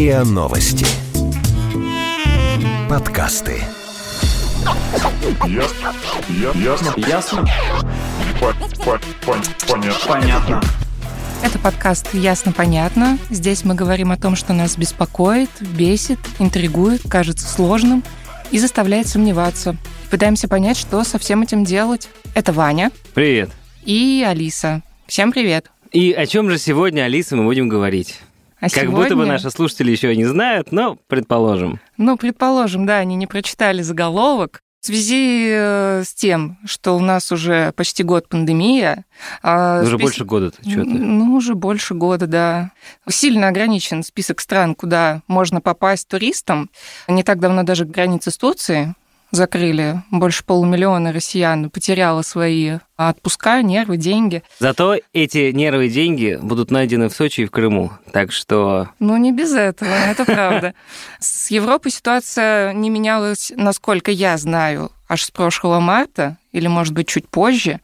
РИА Новости. Подкасты. Ясно. Я- Ясно. Ясно? По- по- пон- Понятно. Понятно. Это подкаст «Ясно-понятно». Здесь мы говорим о том, что нас беспокоит, бесит, интригует, кажется сложным и заставляет сомневаться. Пытаемся понять, что со всем этим делать. Это Ваня Привет. и Алиса. Всем привет. И о чем же сегодня, Алиса, мы будем говорить? А как сегодня, будто бы наши слушатели еще не знают, но предположим. ну, предположим, да, они не прочитали заголовок. В связи э, с тем, что у нас уже почти год пандемия... а, Уже спис- больше года-то, что ты? Ну, уже больше года, да. Сильно ограничен список стран, куда можно попасть туристам. Не так давно даже границы с Турцией закрыли. Больше полумиллиона россиян потеряло свои отпуска, нервы, деньги. Зато эти нервы и деньги будут найдены в Сочи и в Крыму. Так что Ну, не без этого, это правда. С Европой ситуация не менялась, насколько я знаю, аж с прошлого марта, или, может быть, чуть позже.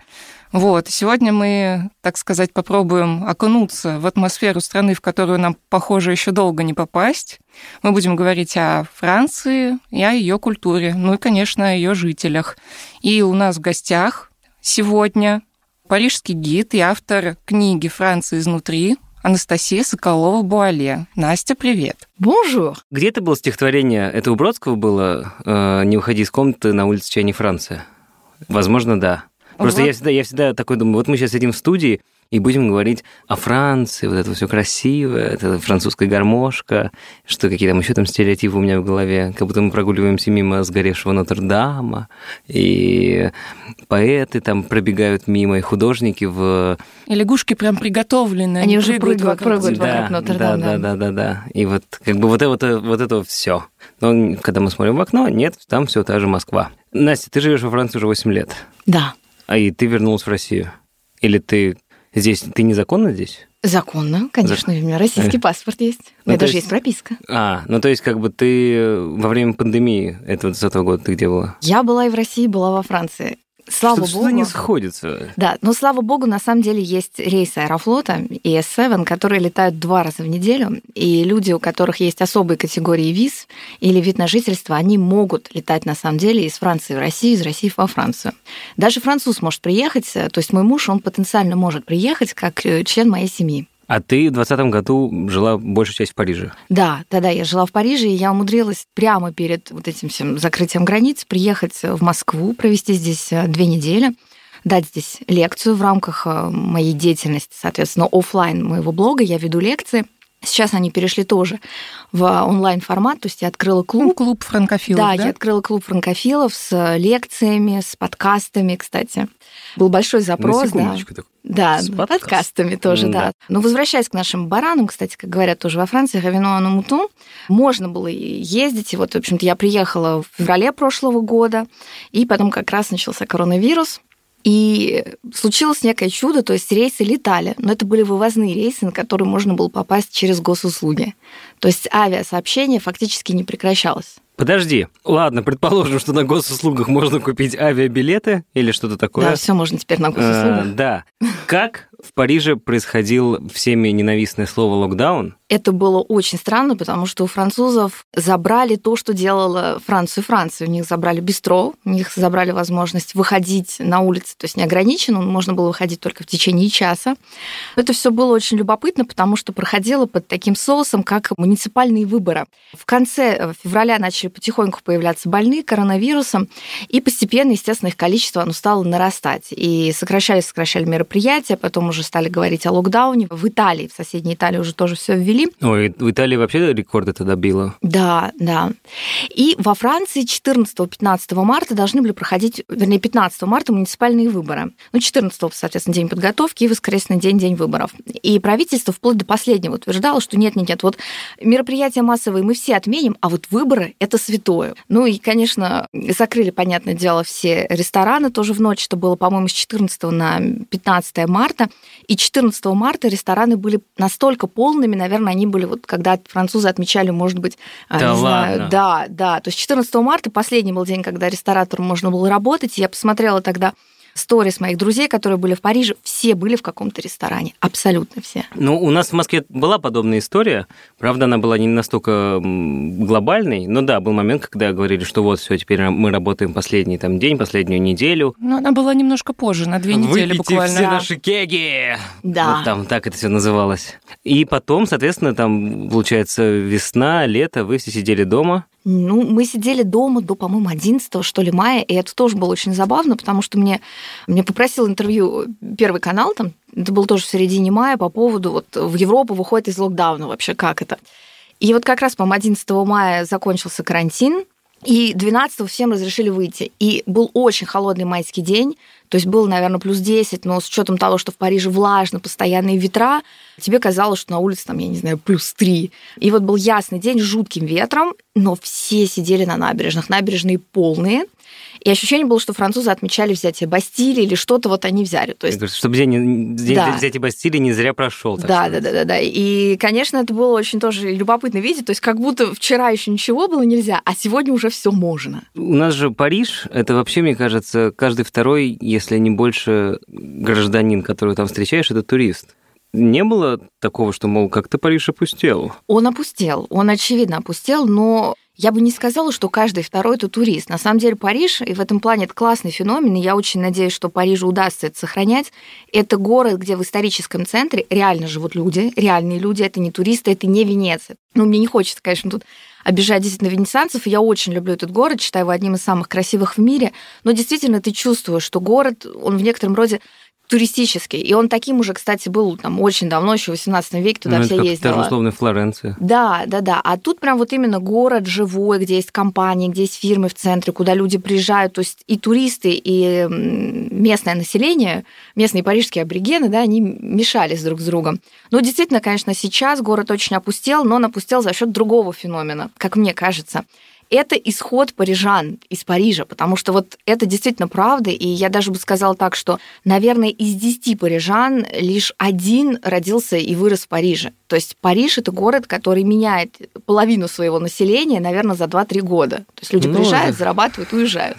Вот, сегодня мы, так сказать, попробуем окунуться в атмосферу страны, в которую нам, похоже, еще долго не попасть. Мы будем говорить о Франции и о ее культуре, ну и, конечно, о ее жителях. И у нас в гостях сегодня парижский гид и автор книги «Франция изнутри» Анастасия Соколова-Буале. Настя, привет. Bonjour. где-то было стихотворение, это у Бродского было э, «Не уходи из комнаты, на улице чай не Франция». Возможно, да. Просто Вот. я, всегда, я всегда такой думаю, вот мы сейчас сидим в студии и будем говорить о Франции, вот это все красивое, это французская гармошка, что какие там еще там стереотипы у меня в голове, как будто мы прогуливаемся мимо сгоревшего Нотр-Дама, и поэты там пробегают мимо, и художники в... И лягушки прям приготовлены. Они уже прыгают, вокруг прыгают вокруг Нотр-Дама, да, да. да, да, да, да. И вот как бы вот это, вот, это- вот это все. Но когда мы смотрим в окно, нет, там все та же Москва. Настя, ты живешь во Франции уже 8 лет, Да. А и ты вернулась в Россию. Или ты здесь, ты незаконно здесь? Законно, конечно, у меня российский паспорт есть. У Ну, меня то даже есть- есть прописка. А, ну то есть как бы ты э, во время пандемии этого 20 года ты где была? Я была и в России, была во Франции. Слава Что-то богу. не сходится. Да, но слава богу, на самом деле есть рейсы Аэрофлота и S7, которые летают два раза в неделю, и люди, у которых есть особые категории виз или вид на жительство, они могут летать на самом деле из Франции в Россию, из России во Францию. Даже француз может приехать, э, то есть мой муж, он потенциально может приехать как э, член моей семьи. А ты в 20 году жила большую часть в Париже. Да, тогда я жила в Париже, и я умудрилась прямо перед вот этим всем закрытием границ приехать в Москву, провести здесь э, две недели, дать здесь лекцию в рамках э, моей деятельности, соответственно, оффлайн моего блога. Я веду лекции. Сейчас они перешли тоже в онлайн-формат, то есть я открыла Ну, клуб. клуб франкофилов, Да, да? я открыла клуб франкофилов с лекциями, с подкастами, кстати. Был большой запрос, На да. так. Да, С подкаст. подкастами тоже, да. да. Но возвращаясь к нашим баранам, кстати, как говорят тоже во Франции, Revenons à nos moutons, можно было ездить. И вот, в общем-то, я приехала в феврале прошлого года, и потом как раз начался коронавирус. И случилось некое чудо, то есть рейсы летали, но это были вывозные рейсы, на которые можно было попасть через госуслуги. То есть авиасообщение фактически не прекращалось. Подожди. Ладно, предположим, что на госуслугах можно купить авиабилеты или что-то такое. Да, все можно теперь на Э, госуслугах. да. Как в Париже происходил всеми ненавистное слово локдаун? Это было очень странно, потому что у французов забрали то, что делала Францию Францию. У них забрали бистро, у них забрали возможность выходить на улицы, то есть неограниченно, можно было выходить только в течение часа. Это все было очень любопытно, потому что проходило под таким соусом, как муниципальные выборы. В конце э, февраля начали потихоньку появляться больные коронавирусом, и постепенно, естественно, их количество оно стало нарастать. И сокращали, сокращали мероприятия, потом уже стали говорить о локдауне. В Италии, в соседней Италии уже тоже все ввели. Ой, в Италии вообще рекорд это добило. Да, да. И во Франции 14-15 марта должны были проходить, вернее, 15 марта муниципальные выборы. Ну, 14, соответственно, день подготовки и воскресный день, день выборов. И правительство вплоть до последнего утверждало, что нет, нет, нет, вот мероприятия массовые мы все отменим, а вот выборы – это святое. Ну и, конечно, закрыли, понятное дело, все рестораны тоже в ночь, что было, по-моему, с 14 на 15 марта. И 14 марта рестораны были настолько полными, наверное, они были вот, когда французы отмечали, может быть, а, Да не знаю, ладно? да, да. То есть 14 марта последний был день, когда ресторатору можно было работать. Я посмотрела тогда сторис моих друзей, которые были в Париже, все были в каком-то ресторане. Абсолютно все. Ну, у нас в Москве была подобная история. Правда, она была не настолько глобальной, но да, был момент, когда говорили, что вот все, теперь мы работаем последний там день, последнюю неделю. Но она была немножко позже, на две недели Выпейте буквально. все Да. наши кеги! Да. Вот там так это все называлось. И потом, соответственно, там, получается, весна, лето, вы все сидели дома. Ну, мы сидели дома до, по-моему, 11 что ли, мая, и это тоже было очень забавно, потому что мне, мне попросил интервью Первый канал, там, это было тоже в середине мая, по поводу, вот, в Европу выходит из локдауна вообще, как это. И вот как раз, по-моему, 11 мая закончился карантин, и 12 всем разрешили выйти. И был очень холодный майский день, то есть было, наверное, плюс 10, но с учетом того, что в Париже влажно, постоянные ветра, тебе казалось, что на улице там, я не знаю, плюс 3. И вот был ясный день с жутким ветром, но все сидели на набережных, набережные полные. И ощущение было, что французы отмечали взятие Бастилии или что-то вот они взяли. То есть Чтобы день, день Да. взятия Бастилии не зря прошел. да, да, да, да, да. И, конечно, это было очень тоже любопытно видеть. То есть, как будто вчера еще ничего было нельзя, а сегодня уже все можно. У нас же Париж, это вообще, мне кажется, каждый второй, если не больше гражданин, которого там встречаешь, это турист. Не было такого, что, мол, как-то Париж опустел. Он опустел, он очевидно опустел, но я бы не сказала, что каждый второй это турист. На самом деле Париж, и в этом плане это классный феномен, и я очень надеюсь, что Парижу удастся это сохранять. Это город, где в историческом центре реально живут люди, реальные люди, это не туристы, это не Венеция. Ну, мне не хочется, конечно, тут обижать действительно венецианцев. Я очень люблю этот город, считаю его одним из самых красивых в мире. Но действительно ты чувствуешь, что город, он в некотором роде туристический. И он таким уже, кстати, был там очень давно, еще в 18 веке туда Ну, все это та же условная Флоренция. Да, да, да. А тут прям вот именно город живой, где есть компании, где есть фирмы в центре, куда люди приезжают. То есть и туристы, и местное население, местные парижские аборигены, да, они мешались друг с другом. Ну, действительно, конечно, сейчас город очень опустел, но он опустел за счет другого феномена, как мне кажется. Это исход парижан из Парижа, потому что вот это действительно правда, и я даже бы сказала так, что, наверное, из 10 парижан лишь один родился и вырос в Париже. То есть Париж — это город, который меняет половину своего населения, наверное, за 2-3 года. То есть люди Ну, приезжают, зарабатывают, уезжают.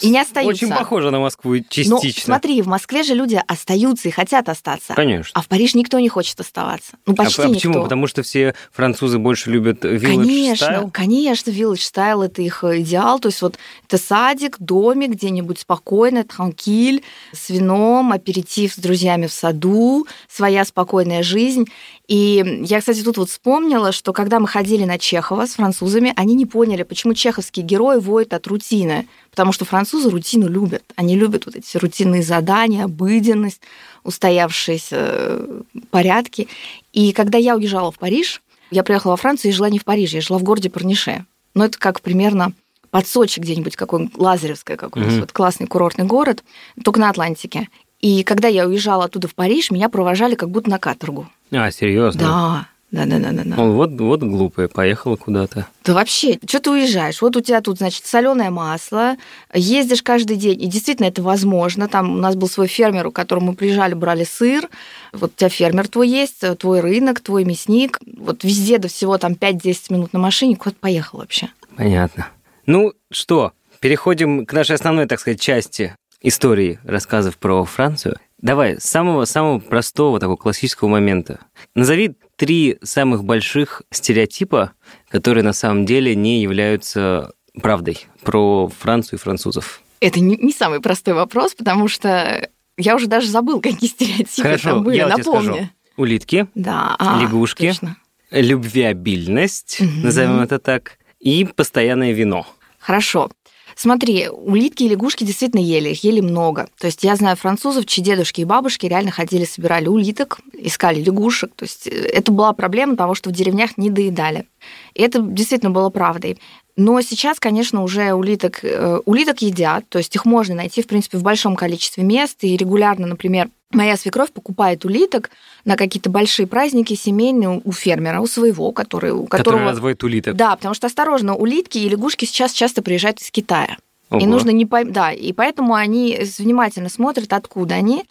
И не остаются. Очень похоже на Москву Но частично. смотри, в Москве же люди остаются и хотят остаться. Конечно. А в Париж никто не хочет оставаться. Ну, почти а, а почему? никто. Потому что все французы больше любят village Конечно, style? конечно, village style это их идеал. То есть вот это садик, домик где-нибудь спокойно, транкиль, с вином, аперитив с друзьями в саду, своя спокойная жизнь. И я, кстати, тут вот вспомнила, что когда мы ходили на Чехова с французами, они не поняли, почему чеховские герои воют от рутины. Потому что французы рутину любят. Они любят вот эти рутинные задания, обыденность, устоявшиеся э, порядки. И когда я уезжала в Париж, я приехала во Францию и жила не в Париже, я жила в городе Парнише. Но это как примерно под Сочи где-нибудь, какой Лазаревское какой-нибудь, Мгм. вот классный курортный город, только на Атлантике. И когда я уезжала оттуда в Париж, меня провожали как будто на каторгу. А, серьезно? Да, да, да, да, да. да. Вот, вот глупая, поехала куда-то. Да вообще, что ты уезжаешь? Вот у тебя тут, значит, соленое масло, ездишь каждый день, и действительно это возможно. Там у нас был свой фермер, у которого мы приезжали, брали сыр. Вот у тебя фермер твой есть, твой рынок, твой мясник. Вот везде до всего там 5-10 минут на машине, куда поехал вообще. Понятно. Ну что, переходим к нашей основной, так сказать, части истории рассказов про Францию. Давай, с самого-самого простого, такого классического момента. Назови три самых больших стереотипа, которые на самом деле не являются правдой про Францию и французов. Это не, не самый простой вопрос, потому что я уже даже забыл, какие стереотипы Хорошо, там были. я Напомни. скажу. Улитки, Да, а, Лягушки. точно. любвеобильность, Мгм. назовем это так, и постоянное вино. Хорошо. Смотри, улитки и лягушки действительно ели, их ели много. То есть я знаю французов, чьи дедушки и бабушки реально ходили, собирали улиток, искали лягушек. То есть э, это была проблема того, что в деревнях не доедали. И это действительно было правдой. Но сейчас, конечно, уже улиток, э, улиток едят, то есть их можно найти, в принципе, в большом количестве мест. И регулярно, например, моя свекровь покупает улиток на какие-то большие праздники семейные у фермера, у своего, который, у Который которого... разводит улиток. Да, потому что, осторожно, улитки и лягушки сейчас часто приезжают из Китая. И Ого. нужно не пойм- да, и поэтому они внимательно смотрят, откуда они.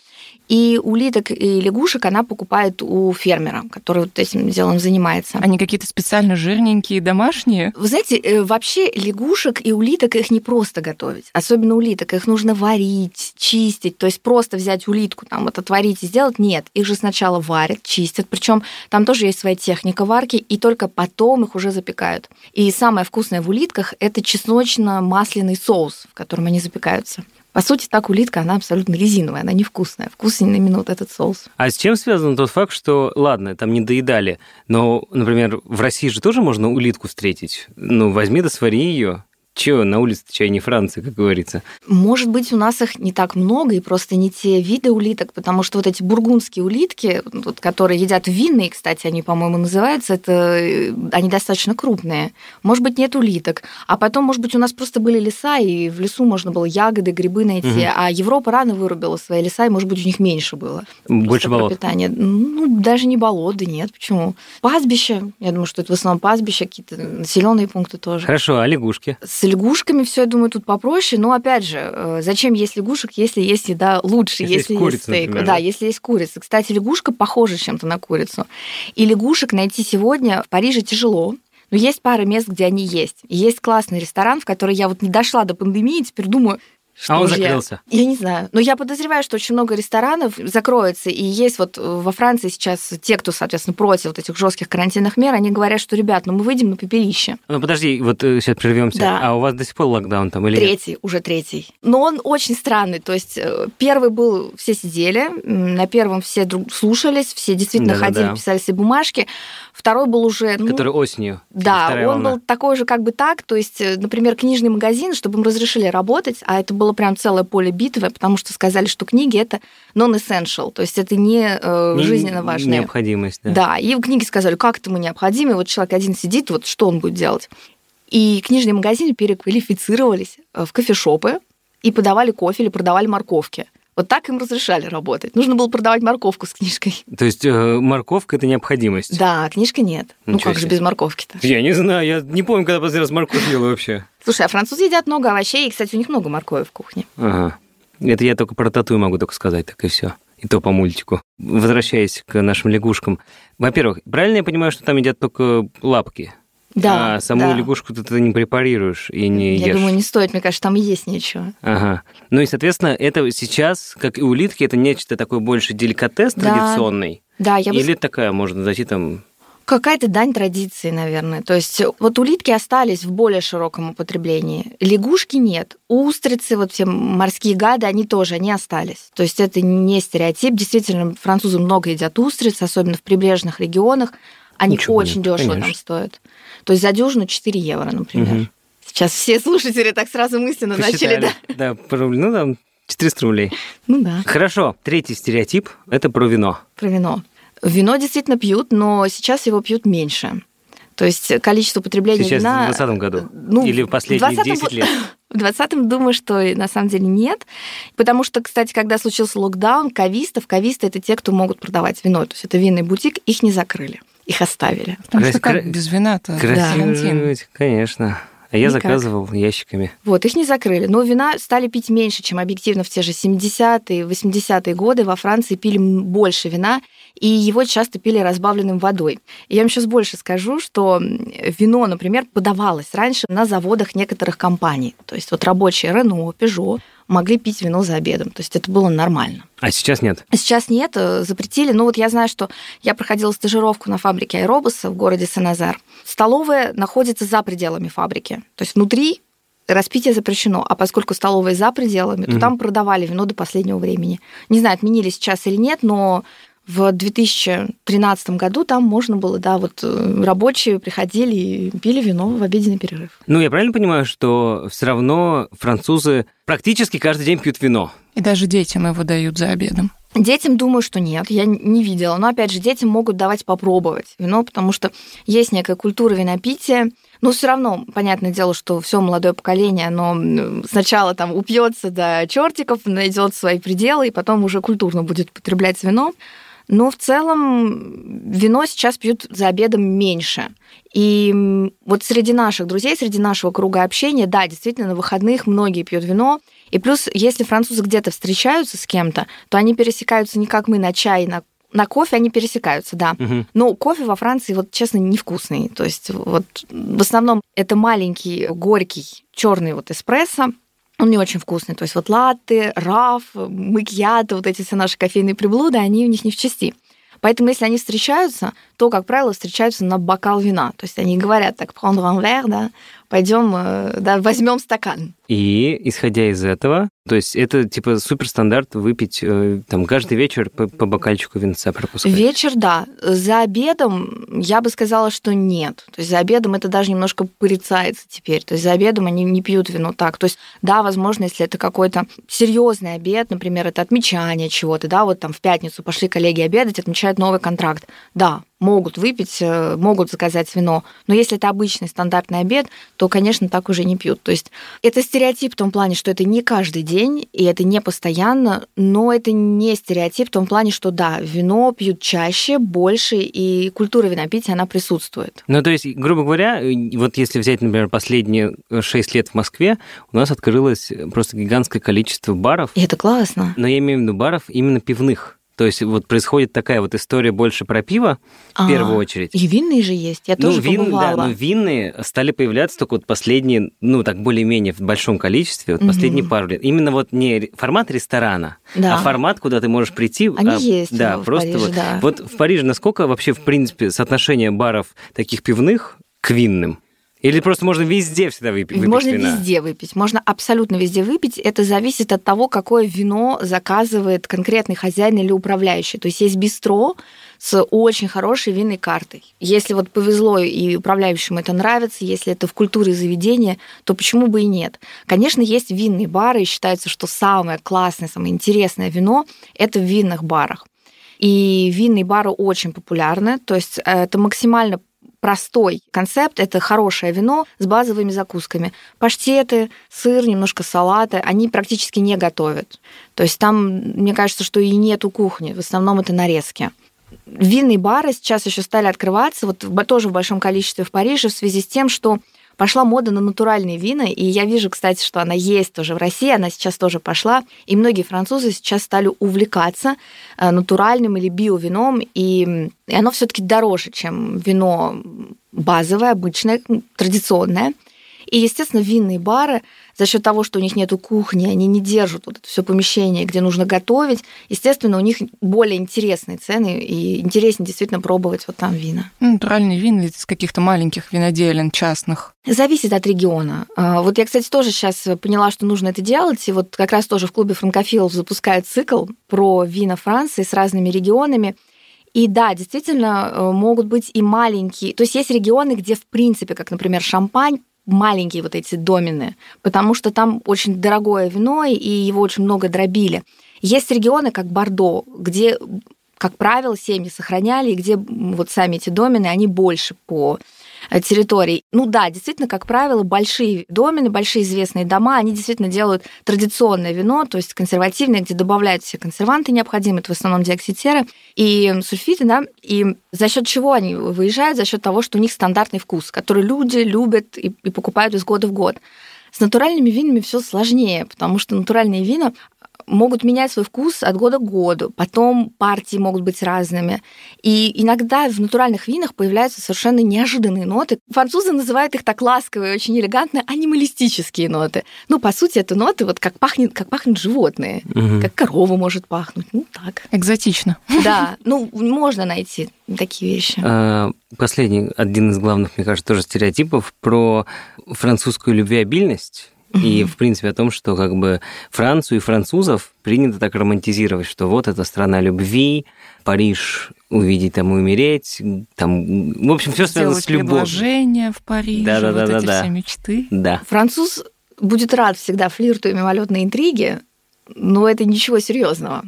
И улиток и лягушек она покупает у фермера, который вот этим делом занимается. Они какие-то специально жирненькие, домашние. Вы знаете, э, вообще лягушек и улиток их не просто готовить. Особенно улиток. Их нужно варить, чистить. То есть просто взять улитку, там вот отварить и сделать. Нет, их же сначала варят, чистят. Причем там тоже есть своя техника варки, и только потом их уже запекают. И самое вкусное в улитках это чесночно-масляный соус, в котором они запекаются. По сути, так улитка, она абсолютно резиновая, она невкусная. Вкусный именно вот этот соус. А с чем связан тот факт, что, ладно, там не доедали, но, например, в России же тоже можно улитку встретить? Ну, возьми да свари ее. Чего, на улице чай не Франция, как говорится. Может быть, у нас их не так много, и просто не те виды улиток, потому что вот эти бургундские улитки, вот, которые едят винные, кстати, они, по-моему, называются, это э, они достаточно крупные. Может быть, нет улиток. А потом, может быть, у нас просто были леса, и в лесу можно было ягоды, грибы найти, Мгм. а Европа рано вырубила свои леса, и, может быть, у них меньше было. Больше болот. пропитание. Ну, даже не болот, да нет, почему? Пастбища, я думаю, что это в основном пастбища, какие-то населенные пункты тоже. Хорошо, а лягушки? С лягушками все, я думаю, тут попроще. Но опять же, э, зачем есть лягушек, если есть еда лучше, Если есть если, курица, стейк? например, да, если есть курица. Кстати, лягушка похожа чем-то на курицу. И лягушек найти сегодня в Париже тяжело. Но есть пара мест, где они есть. И есть классный ресторан, в который я вот не дошла до пандемии, и теперь думаю, что а он же я- закрылся. я не знаю. Но я подозреваю, что очень много ресторанов закроется. И есть вот э, во Франции сейчас те, кто, соответственно, против вот этих жестких карантинных мер, они говорят, что, ребят, ну мы выйдем на попелище. Ну, подожди, вот сейчас прервемся. Да. А у вас до сих пор локдаун там или нет? Третий, уже третий. Но он очень странный. То есть э, первый был, все сидели, на первом все друг слушались, все действительно Да-да-да. ходили, писали себе бумажки. Второй был уже... ну, Который осенью. да, вторая он волна. был такой же как бы так, то есть, э, например, книжный магазин, чтобы им разрешили работать, а это было прям целое поле битвы, потому что сказали, что книги это non-essential, то есть это не э, Не- жизненно важное. Необходимость, да. Да, и в книге сказали, как это мы необходимы, вот человек один сидит, вот что он будет делать. И книжные магазины переквалифицировались э, в кофешопы и подавали кофе или продавали морковки. Вот так им разрешали работать. Нужно было продавать морковку с книжкой. То есть э, морковка – это необходимость? Да, а книжка нет. ну Ничего как же себе. без морковки-то? Я не знаю, я не помню, когда последний раз морковь ел вообще. Слушай, а французы едят много овощей, и, кстати, у них много моркови в кухне. Ага. Это я только про тату могу только сказать, так и все. И то по мультику. Возвращаясь к нашим лягушкам. Во-первых, правильно я понимаю, что там едят только лапки? Да, А саму да. лягушку ты, ты не препарируешь и не Я ешь. думаю, не стоит, мне кажется, там есть нечего. Ага. Ну и, соответственно, это сейчас, как и улитки, это нечто такое больше деликатес Да. традиционный. Да, я бы Или такая, можно зайти там... Какая-то дань традиции, наверное. То есть вот улитки остались в более широком употреблении. Лягушки нет. Устрицы, вот все морские гады, они тоже, они остались. То есть это не стереотип. Действительно, французы много едят устриц, особенно в прибрежных регионах. Они Ничего очень нет, дешево там стоят. То есть за дюжину 4 евро, например. Мгм. Сейчас все слушатели так сразу мысленно начали, да? Посчитали. Да, рублю. Ну, там 400 рублей. Ну да, Хорошо. Третий стереотип – это про вино. про вино. Вино действительно пьют, но сейчас его пьют меньше. То есть количество потребления Сейчас, вина... в 2020 году? Ну, Или в последние 20-м 10 лет? В 20-м думаю, что на самом деле нет. Потому что, кстати, когда случился локдаун, кавистов, кависты — это те, кто могут продавать вино. То есть это винный бутик, их не закрыли, их оставили. Потому что Крас- как кра- без вина-то? Красиво жить, конечно. А я Никак. заказывал ящиками. Вот, их не закрыли. Но вина стали пить меньше, чем объективно в те же 70-е, 80-е годы. Во Франции пили больше вина, и его часто пили разбавленным водой. И я вам сейчас больше скажу, что вино, например, подавалось раньше на заводах некоторых компаний. То есть вот рабочие Рено, Peugeot могли пить вино за обедом. То есть это было нормально. А сейчас нет. Сейчас нет, э, запретили. Ну вот я знаю, что я проходила стажировку на фабрике аэробуса в городе Сен-Назар. Столовая находится за пределами фабрики. То есть внутри распитие запрещено. А поскольку столовая за пределами, то Мгм. там продавали вино до последнего времени. Не знаю, отменили сейчас или нет, но в 2013 году там можно было, да, вот э, рабочие приходили и пили вино в обеденный перерыв. Ну, я правильно понимаю, что все равно французы практически каждый день пьют вино? И даже детям его дают за обедом. Детям думаю, что нет, я не видела. Но опять же, детям могут давать попробовать вино, потому что есть некая культура винопития. Но все равно, понятное дело, что все молодое поколение, оно сначала там упьется до чертиков, найдет свои пределы, и потом уже культурно будет потреблять вино. Но в целом вино сейчас пьют за обедом меньше. И вот среди наших друзей, среди нашего круга общения, да, действительно, на выходных многие пьют вино. И плюс, если французы где-то встречаются с кем-то, то они пересекаются не как мы на чай, на на кофе они пересекаются, да. Мгм. Но кофе во Франции, вот честно, невкусный. То есть вот в основном это маленький, горький, черный вот эспрессо, он не очень вкусный. То есть вот латте, раф, макьято, вот эти все наши кофейные приблуды, они у них не в части. Поэтому если они встречаются, то, как правило, встречаются на бокал вина. То есть они говорят так, prendre un verre, да, пойдем, э, да, возьмем стакан. И, исходя из этого, то есть это типа суперстандарт выпить э, там каждый вечер по, по бокальчику винца пропускать. Вечер, да. За обедом я бы сказала, что нет. То есть за обедом это даже немножко порицается теперь. То есть за обедом они не пьют вино так. То есть, да, возможно, если это какой-то серьезный обед, например, это отмечание чего-то, да, вот там в пятницу пошли коллеги обедать, отмечают новый контракт. Да, могут выпить, э, могут заказать вино. Но если это обычный стандартный обед, то, конечно, так уже не пьют. То есть это стереотип в том плане, что это не каждый день, и это не постоянно, но это не стереотип в том плане, что да, вино пьют чаще, больше, и культура винопития, она присутствует. Ну, то есть, грубо говоря, э, вот если взять, например, последние 6 лет в Москве, у нас открылось просто гигантское количество баров, И это классно. но я имею в виду баров именно пивных. То есть вот происходит такая вот история больше про пиво, в А, первую очередь. И винные же есть. Я тоже ну, вин, побывала. да, но винные стали появляться только вот последние, ну, так более-менее в большом количестве, вот Мгм. последние пару лет. Именно вот не формат ресторана, Да. а формат, куда ты можешь прийти. Они а, есть Да, в просто Париже, вот. да. Вот в Париже насколько вообще, в принципе, соотношение баров таких пивных к винным? Или просто можно везде всегда выпить, выпить Можно вина? везде выпить, можно абсолютно везде выпить. Это зависит от того, какое вино заказывает конкретный хозяин или управляющий. То есть есть бистро с очень хорошей винной картой. Если вот повезло и управляющему это нравится, если это в культуре заведения, то почему бы и нет? Конечно, есть винные бары, и считается, что самое классное, самое интересное вино – это в винных барах. И винные бары очень популярны, то есть э, это максимально простой концепт. Это хорошее вино с базовыми закусками. Паштеты, сыр, немножко салата. Они практически не готовят. То есть там, мне кажется, что и нету кухни. В основном это нарезки. Винные бары сейчас еще стали открываться, вот тоже в большом количестве в Париже, в связи с тем, что пошла мода на натуральные вина, и я вижу, кстати, что она есть тоже в России, она сейчас тоже пошла, и многие французы сейчас стали увлекаться э, натуральным или биовином, и, и оно все таки дороже, чем вино базовое, обычное, традиционное. И, естественно, винные бары за счет того, что у них нету кухни, они не держат вот это все помещение, где нужно готовить, естественно, у них более интересные цены, и интереснее действительно пробовать вот там вина. Ну, Натуральный вин из каких-то маленьких виноделин частных. Зависит от региона. А, Вот я, кстати, тоже сейчас поняла, что нужно это делать. И вот как раз тоже в клубе франкофилов запускают цикл про вина Франции с разными регионами. И да, действительно, э, могут быть и маленькие. То есть есть регионы, где, в принципе, как, например, Шампань, маленькие вот эти домены, потому что там очень дорогое вино, и его очень много дробили. Есть регионы, как Бордо, где, как правило, семьи сохраняли, и где вот сами эти домены, они больше по территорий. Ну да, действительно, как правило, большие домены, большие известные дома, они действительно делают традиционное вино, то есть консервативное, где добавляют все консерванты необходимые, это в основном диокситеры и сульфиты, да, и за счет чего они выезжают? За счет того, что у них стандартный вкус, который люди любят и, и покупают из года в год. С натуральными винами все сложнее, потому что натуральные вина могут менять свой вкус от года к году. Потом партии могут быть разными. И иногда в натуральных винах появляются совершенно неожиданные ноты. Французы называют их так ласково и очень элегантно анималистические ноты. Ну, по сути, это ноты, вот как пахнет, как пахнут животные. Мгм. Как корова может пахнуть. Ну, так. Экзотично. Да, ну, можно найти такие вещи. А, Последний, один из главных, мне кажется, тоже стереотипов про французскую любвеобильность. И, в принципе, о том, что как бы Францию и французов принято так романтизировать, что вот это страна любви, Париж увидеть там и умереть, там, в общем, все связано с любовью. предложение в Париже, Да-да-да-да-да. вот эти все мечты. Да. Француз будет рад всегда флирту и мимолетной интриги, но это ничего серьезного.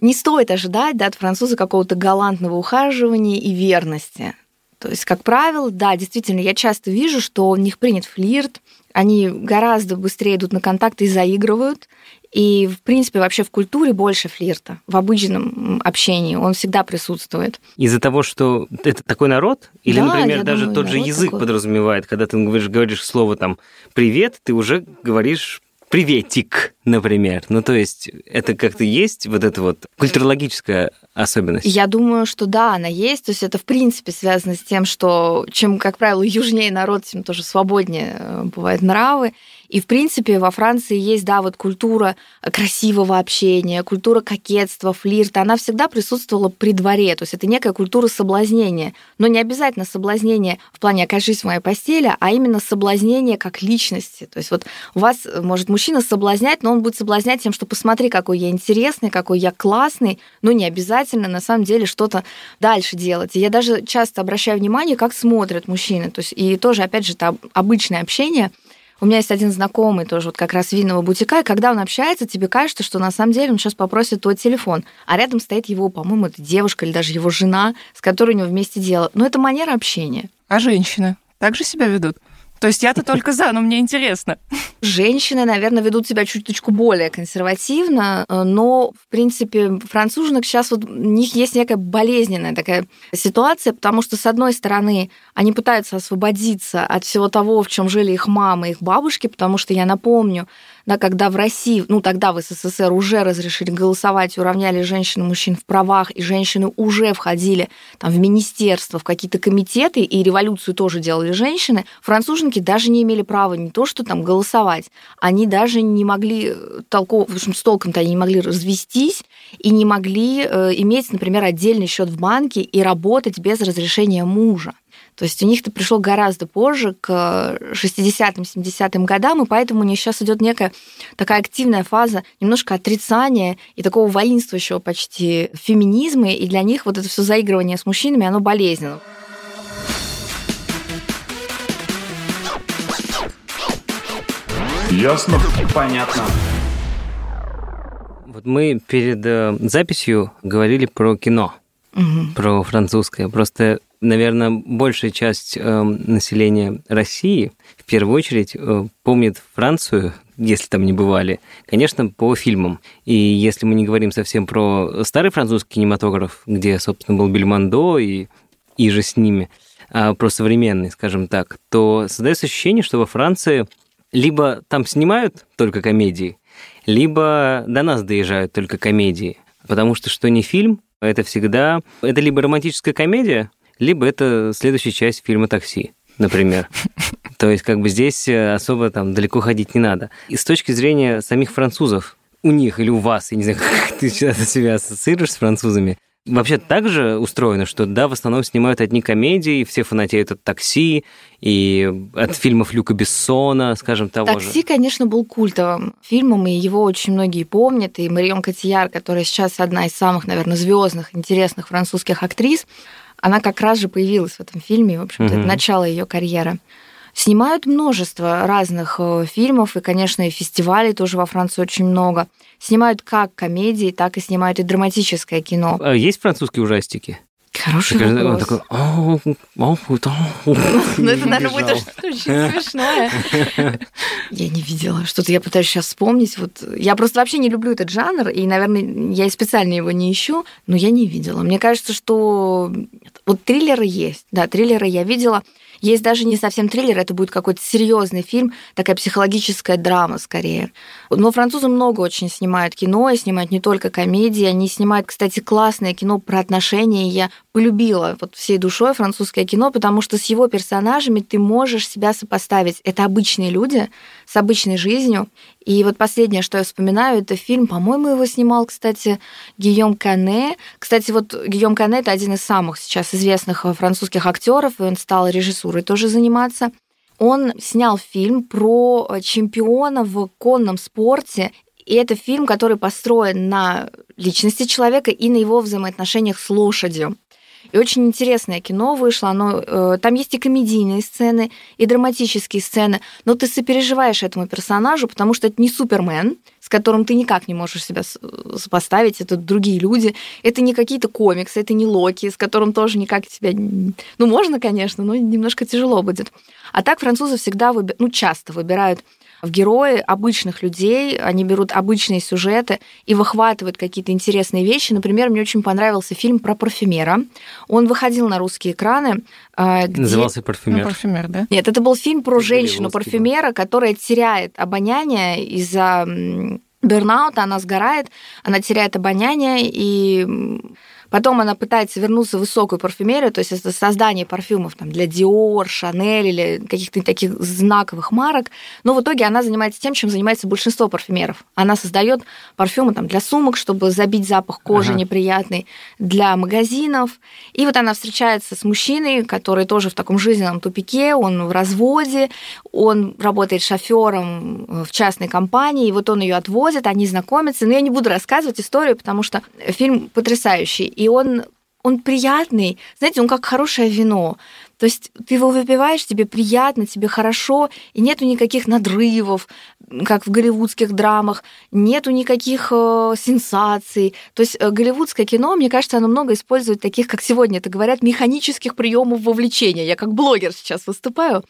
Не стоит ожидать да, от француза какого-то галантного ухаживания и верности. То есть, как правило, да, действительно, я часто вижу, что у них принят флирт, они гораздо быстрее идут на контакты и заигрывают. И, в принципе, вообще в культуре больше флирта. В обычном общении он всегда присутствует. Из-за того, что это такой народ? Или, Да, например, даже думаю, тот же язык такой. подразумевает, когда ты говоришь, говоришь слово там «привет», ты уже говоришь приветик, например. Ну, то есть это как-то есть вот эта вот культурологическая особенность. Я думаю, что да, она есть. То есть это, в принципе, связано с тем, что чем, как правило, южнее народ, тем тоже свободнее э, бывают нравы. И, в принципе, во Франции есть, да, вот культура красивого общения, культура кокетства, флирта. Она всегда присутствовала при дворе. То есть это некая культура соблазнения. Но не обязательно соблазнение в плане «окажись в моей постели», а именно соблазнение как личности. То есть вот вас может мужчина соблазнять, но он будет соблазнять тем, что посмотри, какой я интересный, какой я классный, но не обязательно на самом деле что-то дальше делать. И я даже часто обращаю внимание, как смотрят мужчины. То есть и тоже, опять же, это обычное общение. У меня есть один знакомый тоже вот как раз винного бутика, и когда он общается, тебе кажется, что на самом деле он сейчас попросит твой телефон, а рядом стоит его, по-моему, это девушка или даже его жена, с которой у него вместе дело. Но это манера общения. А женщины также себя ведут? То есть я-то только за, но мне интересно. Женщины, наверное, ведут себя чуточку более консервативно, э, но, в принципе, француженок сейчас вот у них есть некая болезненная такая ситуация, потому что, с одной стороны, они пытаются освободиться от всего того, в чем жили их мамы, их бабушки, потому что, я напомню, да, когда в России, ну тогда в СССР уже разрешили голосовать, уравняли женщин и мужчин в правах, и женщины уже входили там, в министерство, в какие-то комитеты, и революцию тоже делали женщины, француженки даже не имели права не то, что там голосовать, они даже не могли толково, в общем, с толком-то они не могли развестись и не могли э, иметь, например, отдельный счет в банке и работать без разрешения мужа. То есть у них это пришло гораздо позже, к 60-м, 70-м годам, и поэтому у них сейчас идет некая такая активная фаза немножко отрицания и такого воинствующего почти феминизма, и для них вот это все заигрывание с мужчинами, оно болезненно. Ясно? Понятно. Вот мы перед э, записью говорили про кино, Мгм. про французское. Просто, наверное, большая часть э, населения России в первую очередь э, помнит Францию, если там не бывали, конечно, по фильмам. И если мы не говорим совсем про старый французский кинематограф, где, собственно, был Бельмондо и, и же с ними, а про современный, скажем так, то создается ощущение, что во Франции либо там снимают только комедии, либо до нас доезжают только комедии. Потому что что не фильм, это всегда... Это либо романтическая комедия, либо это следующая часть фильма «Такси», например. То есть как бы здесь э, особо там далеко ходить не надо. И с точки зрения самих французов, у них или у вас, я не знаю, как ты сейчас себя ассоциируешь с французами, Вообще так же устроено, что да, в основном снимают одни комедии, все фанатеют от такси и от фильмов Люка Бессона, скажем, того же. Такси, конечно, был культовым фильмом, и его очень многие помнят. И Марион Котияр, которая сейчас одна из самых, наверное, звездных, интересных французских актрис, она как раз же появилась в этом фильме, в общем-то, Мгм. это начало ее карьеры. Снимают множество разных э, фильмов, и, конечно, и фестивалей тоже во Франции очень много. Снимают как комедии, так и снимают и драматическое кино. А есть французские ужастики? Хороший Так, он вопрос. такой, «Ау, ау, ау». Ну, это, наверное, будет очень смешное. Я не видела. Что-то я пытаюсь сейчас вспомнить. Вот я просто вообще не люблю этот жанр, и, наверное, я и специально его не ищу, но я не видела. Мне кажется, что вот триллеры есть. Да, триллеры я видела. Есть даже не совсем триллер, это будет какой-то серьезный фильм, такая психологическая драма скорее. Но французы много очень снимают кино, и снимают не только комедии, они снимают, кстати, классное кино про отношения. Я полюбила вот всей душой французское кино, потому что с его персонажами ты можешь себя сопоставить. Это обычные люди с обычной жизнью. И вот последнее, что я вспоминаю, это фильм, по-моему, его снимал, кстати, Гийом Кане. Кстати, вот Гийом Кане это один из самых сейчас известных французских актеров, и он стал режиссурой тоже заниматься. Он снял фильм про чемпиона в конном спорте, и это фильм, который построен на личности человека и на его взаимоотношениях с лошадью. И очень интересное кино вышло. Оно, э, там есть и комедийные сцены, и драматические сцены, но ты сопереживаешь этому персонажу, потому что это не Супермен, с которым ты никак не можешь себя сопоставить, это другие люди, это не какие-то комиксы, это не Локи, с которым тоже никак себя... Ну, можно, конечно, но немножко тяжело будет. А так французы всегда, выби... ну, часто выбирают в герои обычных людей, они берут обычные сюжеты и выхватывают какие-то интересные вещи. Например, мне очень понравился фильм про парфюмера. Он выходил на русские экраны. А, где... Назывался «Парфюмер». Ну, парфюмер, да? Нет, это был фильм про женщину-парфюмера, которая теряет обоняние из-за бернаута, она сгорает, она теряет обоняние, и Потом она пытается вернуться в высокую парфюмерию, то есть это создание парфюмов там, для Dior, Chanel или каких-то таких знаковых марок. Но в итоге она занимается тем, чем занимается большинство парфюмеров. Она создает парфюмы там, для сумок, чтобы забить запах кожи ага. неприятный, для магазинов. И вот она встречается с мужчиной, который тоже в таком жизненном тупике, он в разводе, он работает шофером в частной компании, и вот он ее отвозит, они знакомятся. Но я не буду рассказывать историю, потому что фильм потрясающий и он, он приятный. Знаете, он как хорошее вино. То есть ты его выпиваешь, тебе приятно, тебе хорошо, и нету никаких надрывов, как в голливудских драмах, нету никаких э, сенсаций. То есть э, голливудское кино, мне кажется, оно много использует таких, как сегодня это говорят, механических приемов вовлечения. Я как блогер сейчас выступаю,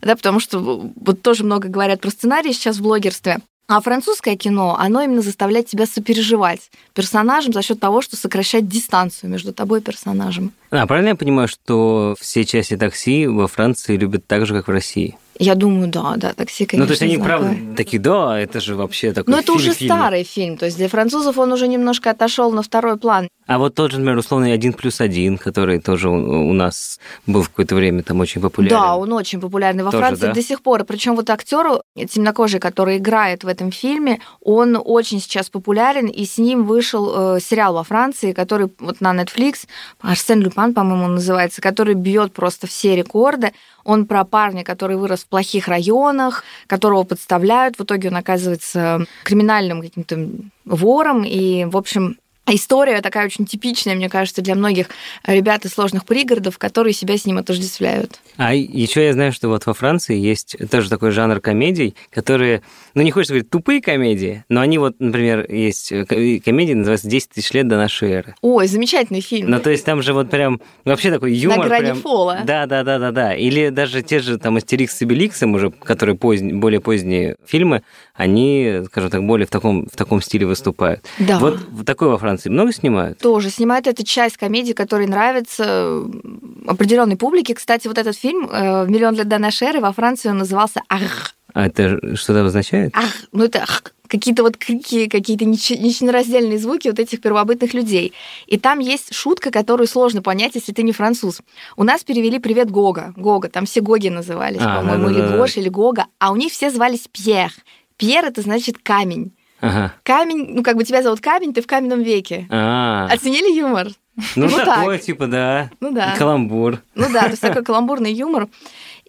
да, потому что вот тоже много говорят про сценарий сейчас в блогерстве. А французское кино, оно именно заставляет тебя сопереживать персонажем за счет того, что сокращает дистанцию между тобой и персонажем. А, правильно я понимаю, что все части такси во Франции любят так же, как в России? Я думаю, да, да, такси, конечно. Ну, то есть они, правда, такие, да, это же вообще такой Но это уже фильм. старый фильм, то есть для французов он уже немножко отошел на второй план. А вот тот же, например, условный «Один плюс один», который тоже у нас был в какое-то время там очень популярен. Да, он очень популярный во тоже, Франции да? до сих пор. Причем вот актеру темнокожий, который играет в этом фильме, он очень сейчас популярен, и с ним вышел э, сериал во Франции, который вот на Netflix, Арсен Люпан, по-моему, он называется, который бьет просто все рекорды. Он про парня, который вырос плохих районах, которого подставляют. В итоге он оказывается криминальным каким-то вором. И, в общем, История такая очень типичная, мне кажется, для многих ребят из сложных пригородов, которые себя с ним отождествляют. А еще я знаю, что вот во Франции есть тоже такой жанр комедий, которые, ну не хочется говорить тупые комедии, но они вот, например, есть комедия, называется «10 тысяч лет до нашей эры». Ой, замечательный фильм. Ну то есть там же вот прям вообще такой юмор. На грани прям, фола. Да, да, да, да, да. Или даже те же там «Астерикс и Беликс», уже, которые поздние, более поздние фильмы, они, скажем так, более в таком, в таком стиле выступают. Да. Вот такой во Франции много снимают? Тоже снимают. Это часть комедии, которая нравится э, определенной публике. Кстати, вот этот фильм э, «Миллион лет до нашей эры» во Франции он назывался «Ах». А это что-то обозначает? Ах, ну это ах, какие-то вот крики, какие-то нечленораздельные звуки вот этих первобытных людей. И там есть шутка, которую сложно понять, если ты не француз. У нас перевели «Привет, Гога». Гога, там все Гоги назывались, а, по-моему, да, да, или Гош, или Гога, а у них все звались Пьер. Пьер это значит камень. Ага. Камень, ну как бы тебя зовут камень, ты в каменном веке. А-а-а. Оценили юмор? Ну, ну такой, так. типа, да. Ну да. Каламбур. Ну да, то есть такой каламбурный юмор.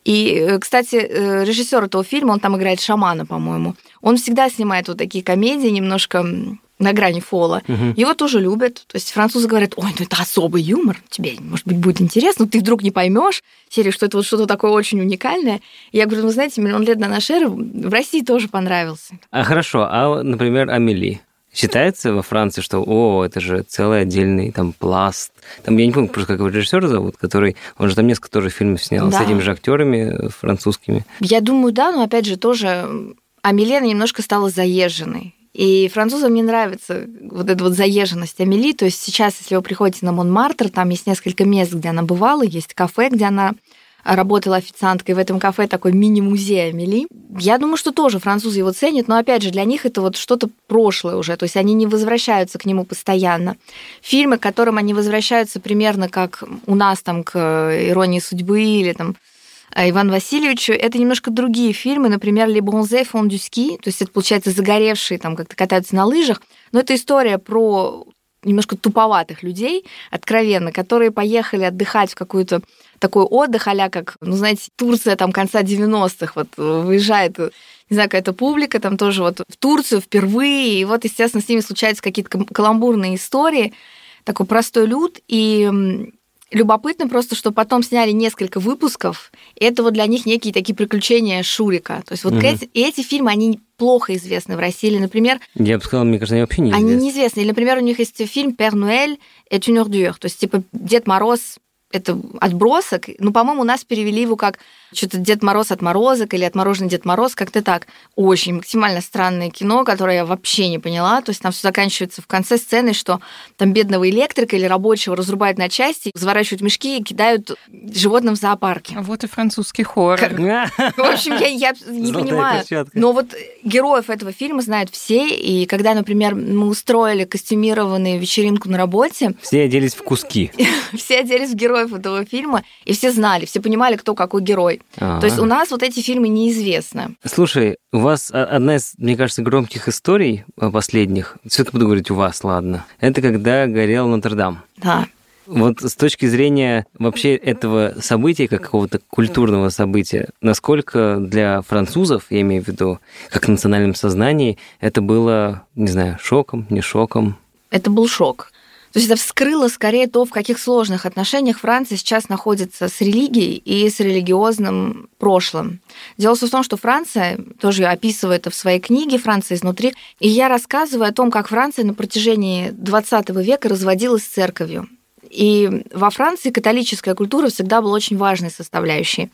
И, э, кстати, э, режиссер этого фильма, он там играет шамана, по-моему. Он всегда снимает вот такие комедии немножко на грани фола. Угу. Его тоже любят. То есть французы говорят, ой, ну это особый юмор, тебе, может быть, будет интересно, ты вдруг не поймешь, серии, что это вот что-то такое очень уникальное. Я говорю, ну, знаете, миллион лет на нашей эры в России тоже понравился. А хорошо, а, например, Амели? Считается во Франции, что, о, это же целый отдельный там пласт. Там, я не помню, просто как его режиссер зовут, который, он же там несколько тоже фильмов снял да. с этими же актерами французскими. Я думаю, да, но опять же тоже Амелена немножко стала заезженной. И французам не нравится вот эта вот заезженность Амели. То есть сейчас, если вы приходите на Монмартр, там есть несколько мест, где она бывала, есть кафе, где она работала официанткой в этом кафе, такой мини-музей Амели. Я думаю, что тоже французы его ценят, но опять же, для них это вот что-то прошлое уже, то есть они не возвращаются к нему постоянно. Фильмы, к которым они возвращаются примерно как у нас там к «Иронии судьбы» или там Э, Иван Васильевичу, это немножко другие фильмы, например, «Les Bronzés font du ski», то есть это, получается, загоревшие, там как-то катаются на лыжах, но это история про немножко туповатых людей, откровенно, которые поехали отдыхать в какую-то такой отдых, а как, ну, знаете, Турция там конца 90-х, вот выезжает не знаю, какая-то публика, там тоже вот в Турцию впервые, и вот, естественно, с ними случаются какие-то каламбурные истории, такой простой люд, и Любопытно просто, что потом сняли несколько выпусков, это вот для них некие такие приключения Шурика. То есть вот Мгм. эти, эти фильмы, они плохо известны в России. Или, например, Я бы сказал, мне кажется, они вообще не они известны. неизвестны. Или, например, у них есть фильм «Пер Нуэль et une ordure», то есть типа Дед Мороз это отбросок. Ну, по-моему, у нас перевели его как что-то Дед Мороз отморозок или отмороженный Дед Мороз, как-то так. Очень максимально странное кино, которое я вообще не поняла. То есть там все заканчивается в конце сцены, что там бедного электрика или рабочего разрубают на части, заворачивают мешки и кидают животным в зоопарке. А Вот и французский хоррор. В общем, я, я не Золотая понимаю. перчатка. Но вот героев этого фильма знают все, и когда, например, мы устроили костюмированную вечеринку на работе, Все оделись в куски. все оделись в героев этого фильма, и все знали, все понимали, кто какой герой. То есть у нас вот эти фильмы неизвестны. Слушай, у вас одна из, мне кажется, громких историй э, последних, все-таки буду говорить у вас, ладно, это когда горел Нотр-Дам. Да. Вот с точки зрения вообще этого события, как какого-то культурного события, насколько для французов, я имею в виду, как в национальном сознании, это было, не знаю, шоком, не шоком? Это был шок. То есть это вскрыло скорее то, в каких сложных отношениях Франция сейчас находится с религией и с религиозным прошлым. Дело в том, что Франция, тоже я описываю это в своей книге «Франция изнутри», и я рассказываю о том, как Франция на протяжении 20 века разводилась с церковью. И во Франции католическая культура всегда была очень важной составляющей.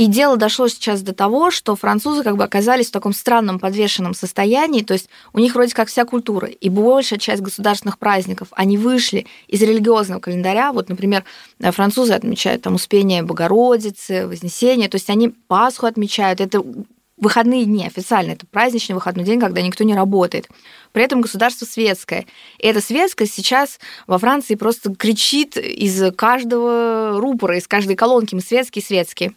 И дело дошло сейчас до того, что французы как бы оказались в таком странном подвешенном состоянии, то есть у них вроде как вся культура, и большая часть государственных праздников, они вышли из религиозного календаря. Вот, например, французы отмечают там Успение Богородицы, Вознесение, то есть они Пасху отмечают, это выходные дни официально, это праздничный выходной день, когда никто не работает. При этом государство светское. И эта светскость сейчас во Франции просто кричит из каждого рупора, из каждой колонки «Мы светские, светские».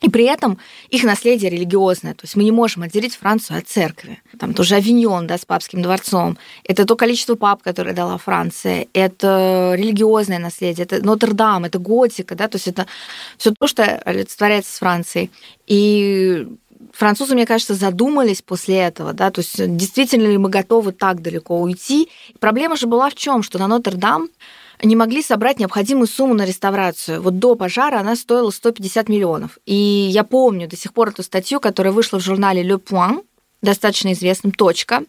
И при этом их наследие религиозное. То есть мы не можем отделить Францию от церкви. Там тоже Авиньон да, с папским дворцом. Это то количество пап, которое дала Франция. Это религиозное наследие. Это Нотр-Дам, это готика. Да? То есть это все то, что олицетворяется с Францией. И французы, мне кажется, задумались после этого, да, то есть действительно ли мы готовы так далеко уйти. Проблема же была в чем, что на Нотр-Дам не могли собрать необходимую сумму на реставрацию. Вот до пожара она стоила 150 миллионов. И я помню до сих пор эту статью, которая вышла в журнале Le Point, достаточно известном, «Точка»,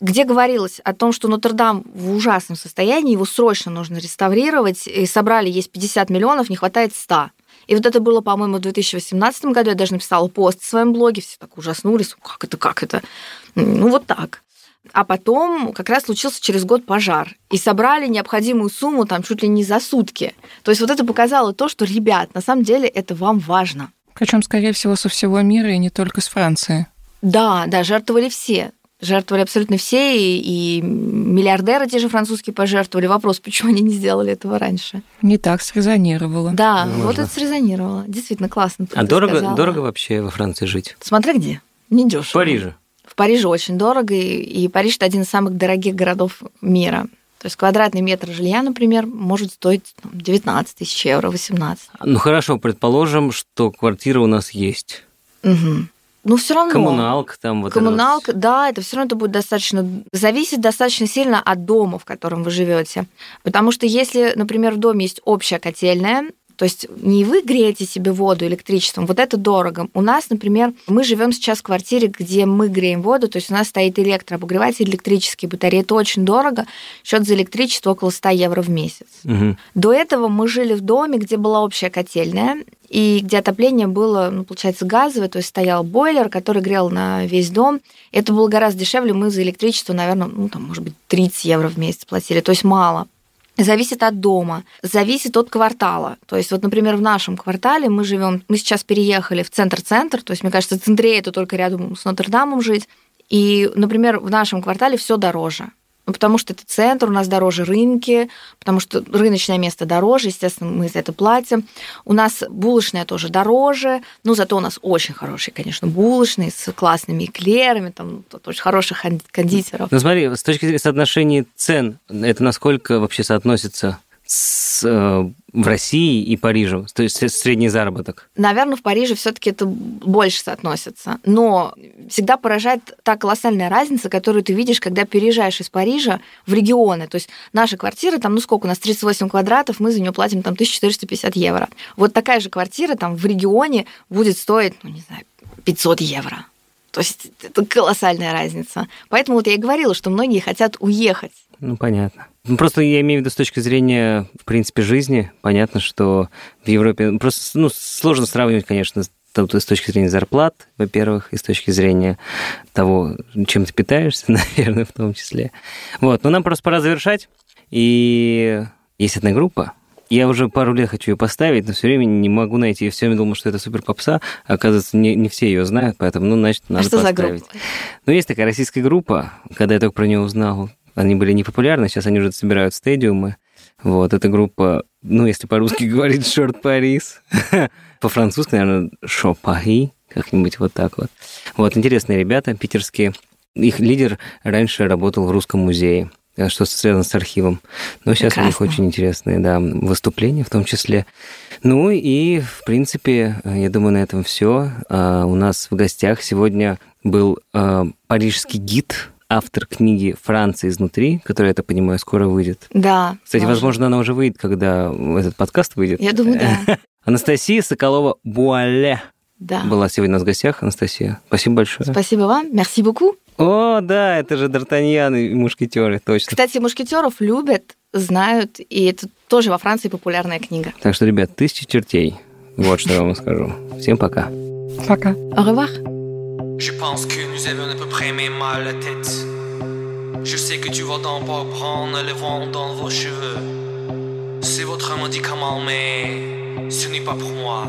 где говорилось о том, что Нотр-Дам в ужасном состоянии, его срочно нужно реставрировать, и собрали есть 50 миллионов, не хватает 100. И вот это было, по-моему, в 2018 году. Я даже написала пост в своем блоге, все так ужаснулись. Как это, как это? Ну, вот так. А потом как раз случился через год пожар. И собрали необходимую сумму там чуть ли не за сутки. То есть вот это показало то, что, ребят, на самом деле это вам важно. Причем, скорее всего, со всего мира и не только с Франции. Да, да, жертвовали все. Жертвовали абсолютно все, и, и миллиардеры те же французские пожертвовали. Вопрос, почему они не сделали этого раньше? Не так срезонировало. Да, Возможно. вот это срезонировало. Действительно классно. А дорого, сказала. дорого вообще во Франции жить? Смотря где. Не дешево. В Париже очень дорого, и, и Париж это один из самых дорогих городов мира. То есть квадратный метр жилья, например, может стоить там, 19 тысяч евро, 18. Ну хорошо, предположим, что квартира у нас есть. Мгм. Но все равно. Коммуналка там вот это вот. Коммуналка, да, это все равно это будет достаточно зависит достаточно сильно от дома, в котором вы живете. Потому что если, например, в доме есть общая котельная, то есть не вы греете себе воду электричеством, вот это дорого. У нас, например, мы живем сейчас в квартире, где мы греем воду, то есть у нас стоит электрообогреватель, электрические батареи, это очень дорого. Счет за электричество около 100 евро в месяц. Мгм. До этого мы жили в доме, где была общая котельная, и где отопление было, ну, получается, газовое, то есть стоял бойлер, который грел на весь дом. Это было гораздо дешевле, мы за электричество, наверное, ну, там, может быть, 30 евро в месяц платили, то есть мало. Зависит от дома, зависит от квартала. То есть, вот, например, в нашем квартале мы живем, мы сейчас переехали в центр-центр, то есть, мне кажется, центре это только рядом с Нотр-Дамом жить. И, например, в нашем квартале все дороже. Ну, потому что это центр, у нас дороже рынки, потому что рыночное место дороже, естественно, мы за это платим. У нас булочная тоже дороже, но зато у нас очень хорошие, конечно, булочные с классными эклерами, там очень хороших кон- кондитеров. Ну смотри, с точки зрения соотношения цен, это насколько вообще соотносится с э, в России и Париже? То есть средний заработок? Наверное, в Париже все-таки это больше соотносится. Но всегда поражает та колоссальная разница, которую ты видишь, когда переезжаешь из Парижа в регионы. То есть наша квартира, там, ну сколько у нас, 38 квадратов, мы за нее платим там 1450 евро. Вот такая же квартира там в регионе будет стоить, ну не знаю, 500 евро. То есть это колоссальная разница. Поэтому вот я и говорила, что многие хотят уехать. Ну, понятно. Ну, просто я имею в виду с точки зрения, в принципе, жизни. Понятно, что в Европе... Ну, просто ну, сложно сравнивать, конечно, с точки зрения зарплат, во-первых, и с точки зрения того, чем ты питаешься, наверное, в том числе. Вот, но нам просто пора завершать. И есть одна группа, я уже пару лет хочу ее поставить, но все время не могу найти. Я все время думал, что это супер попса. А оказывается, не, не все ее знают, поэтому, ну, значит, надо а что поставить. за группа? Ну, есть такая российская группа. Когда я только про нее узнал, они были непопулярны, сейчас они уже собирают стадиумы. Вот, эта группа, ну, если по-русски говорить, шорт Парис. По-французски, наверное, шо Пари, как-нибудь вот так вот. Вот, интересные ребята, питерские. Их лидер раньше работал в Русском музее. Э, что связано с архивом. Но сейчас Прекрасно. у них очень интересные да, выступления в том числе. Ну и, в принципе, э, я думаю, на этом все. А, у нас в гостях сегодня был э, парижский гид, автор книги «Франция изнутри», которая, я так понимаю, скоро выйдет. Да. Кстати, может. возможно, она уже выйдет, когда этот подкаст выйдет. Я думаю, да. Анастасия Соколова-Буале да. была сегодня у нас в гостях. Анастасия, спасибо большое. Спасибо вам. Merci beaucoup. О, да, это же Д'Артаньян и мушкетеры, точно. Кстати, мушкетеров любят, знают, и это тоже во Франции популярная книга. Так что, ребят, тысячи чертей. Вот что я вам скажу. Всем пока. Пока. Au revoir. Je pense que nous avons à peu près même mal la tête. Je sais que tu vas donc pas prendre le vent dans vos cheveux. C'est votre médicament, mais ce n'est pas pour moi.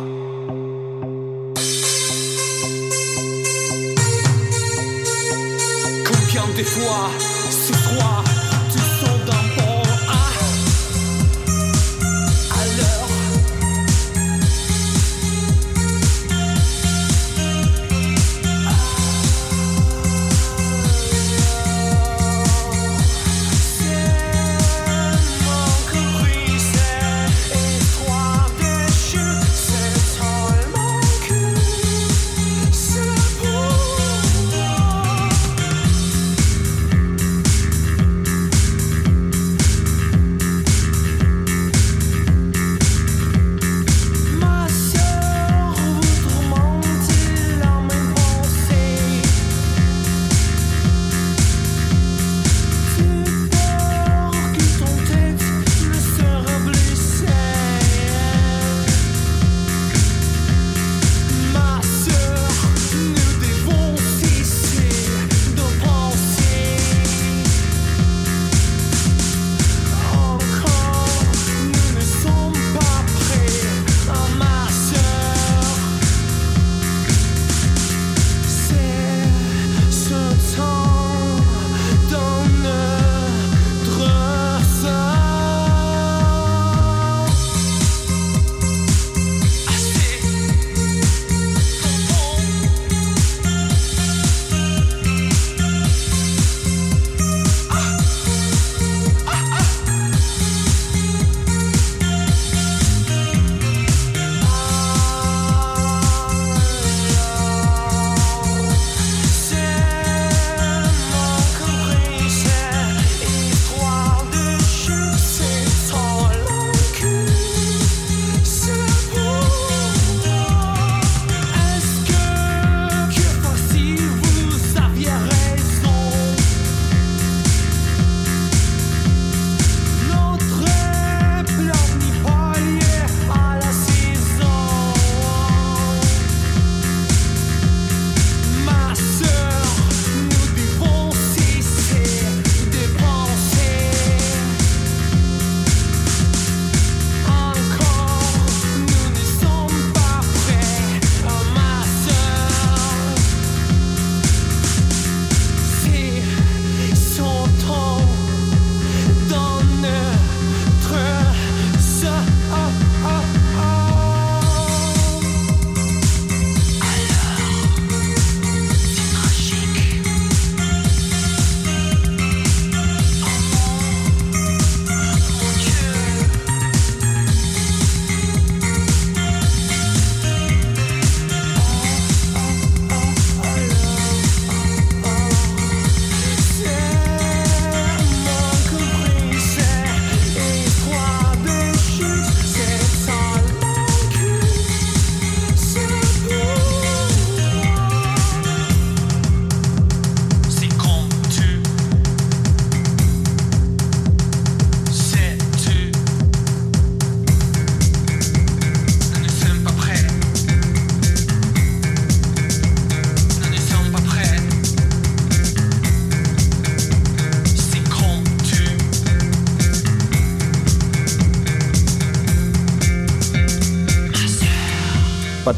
des fois, ce soir.